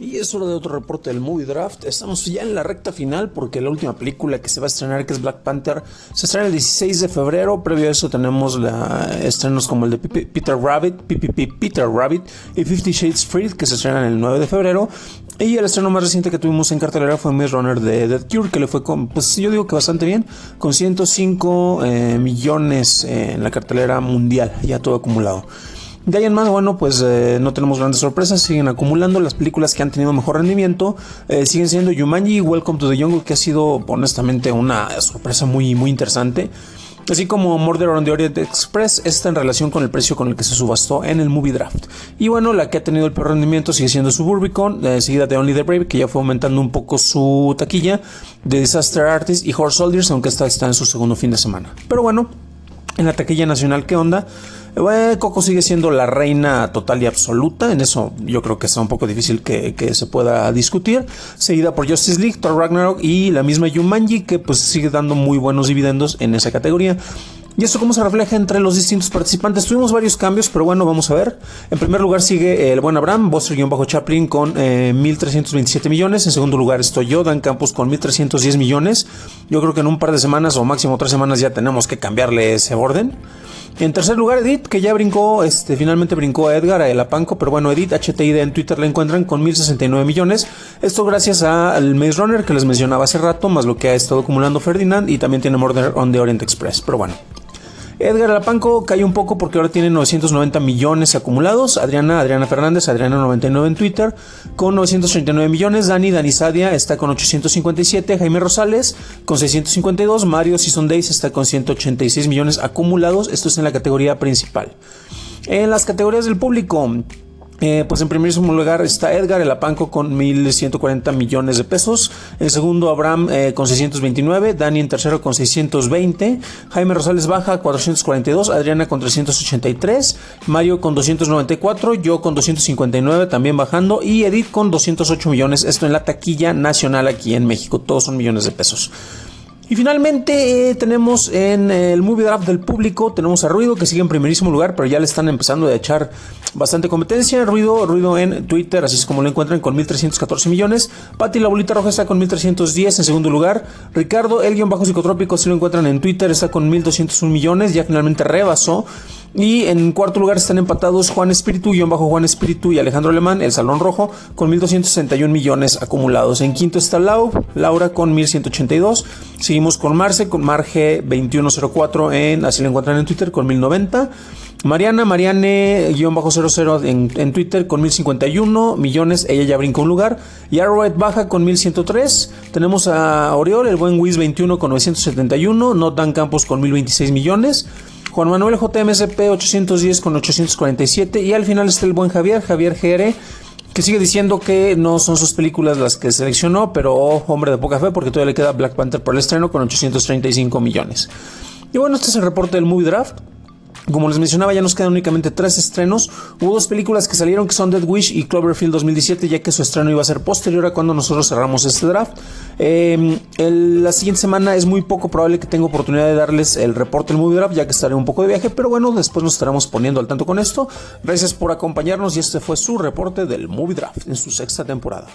Y es hora de otro reporte del Movie Draft. Estamos ya en la recta final porque la última película que se va a estrenar, que es Black Panther, se estrena el 16 de febrero. Previo a eso tenemos estrenos como el de Peter Rabbit, Peter Rabbit y Fifty Shades Freed, que se estrenan el 9 de febrero. Y el estreno más reciente que tuvimos en cartelera fue Maze Runner de Dead Cure, que le fue pues yo digo que bastante bien, con 105 eh, millones en la cartelera mundial, ya todo acumulado. De ahí en más, bueno, pues eh, no tenemos grandes sorpresas, siguen acumulando las películas que han tenido mejor rendimiento, eh, siguen siendo Yumanji Welcome to the Jungle, que ha sido honestamente una sorpresa muy, muy interesante. Así como Murder on the Orient Express está en relación con el precio con el que se subastó en el Movie Draft. Y bueno, la que ha tenido el peor rendimiento sigue siendo Suburbicon, eh, seguida de Only the Brave, que ya fue aumentando un poco su taquilla, de Disaster Artist y Horse Soldiers, aunque esta está en su segundo fin de semana. Pero bueno, en la taquilla nacional, ¿qué onda? Coco sigue siendo la reina total y absoluta. En eso yo creo que está un poco difícil que, se pueda discutir. Seguida por Justice League, Thor Ragnarok y la misma Yumanji, que pues sigue dando muy buenos dividendos en esa categoría. ¿Y esto cómo se refleja entre los distintos participantes? Tuvimos varios cambios, pero bueno, vamos a ver. En primer lugar sigue el buen Abraham, Buster-Chaplin con 1.327 eh, millones. En segundo lugar estoy yo, Dan Campos con 1.310 millones. Yo creo que en un par de semanas o máximo tres semanas ya tenemos que cambiarle ese orden. En tercer lugar, Edith, que ya brincó, este, finalmente brincó a Edgar, a El Apanco, pero bueno, Edith HTID en Twitter la encuentran con 1069 millones. Esto gracias al Maze Runner que les mencionaba hace rato, más lo que ha estado acumulando Ferdinand y también tiene Murder on the Orient Express. Pero bueno, Edgar Alapanco cayó un poco porque ahora tiene 990 millones acumulados. Adriana, Adriana Fernández, Adriana99 en Twitter con 939 millones. Dani, Dani Sadia está con 857. Jaime Rosales con 652. Mario Season Days está con 186 millones acumulados. Esto es en la categoría principal. En las categorías del público. Eh, pues en primer lugar está Edgar El Apanco con 1.140 millones de pesos. En segundo, Abraham eh, con 629. Dani en tercero con 620. Jaime Rosales baja 442. Adriana con 383. Mario con 294. Yo con 259 también bajando. Y Edith con 208 millones. Esto en la taquilla nacional aquí en México. Todos son millones de pesos. Y finalmente eh, tenemos en el movie draft del público, tenemos a Ruido que sigue en primerísimo lugar, pero ya le están empezando a echar bastante competencia. Ruido, Ruido en Twitter, así es como lo encuentran con 1314 millones. Patti la bolita roja está con 1310 en segundo lugar. Ricardo, el guion bajo psicotrópico, si lo encuentran en Twitter, está con 1201 millones, ya finalmente rebasó y en cuarto lugar están empatados Juan Espíritu, guion bajo Juan Espíritu y Alejandro Alemán, el Salón Rojo, con 1.261 millones acumulados. En quinto está Lau, Laura con 1.182. Seguimos con Marce, con Marge 2104 en, así lo encuentran en Twitter, con 1.090. Mariana, Mariane-00 en, en Twitter con 1051 millones, ella ya brincó un lugar. Y Arrowhead baja con 1103. Tenemos a Oriol, el buen Wiz 21 con 971. Not Dan Campos con 1026 millones. Juan Manuel JMSP 810 con 847 y al final está el buen Javier, Javier GR, que sigue diciendo que no son sus películas las que seleccionó, pero hombre de poca fe porque todavía le queda Black Panther por el estreno con 835 millones. Y bueno, este es el reporte del Movie Draft. Como les mencionaba, ya nos quedan únicamente tres estrenos. Hubo dos películas que salieron que son Dead Wish y Cloverfield 2017, ya que su estreno iba a ser posterior a cuando nosotros cerramos este draft. Em, la siguiente semana es muy poco probable que tenga oportunidad de darles el reporte del movie draft, ya que estaré un poco de viaje, pero bueno, después nos estaremos poniendo al tanto con esto. Gracias por acompañarnos y este fue su reporte del movie draft en su sexta temporada.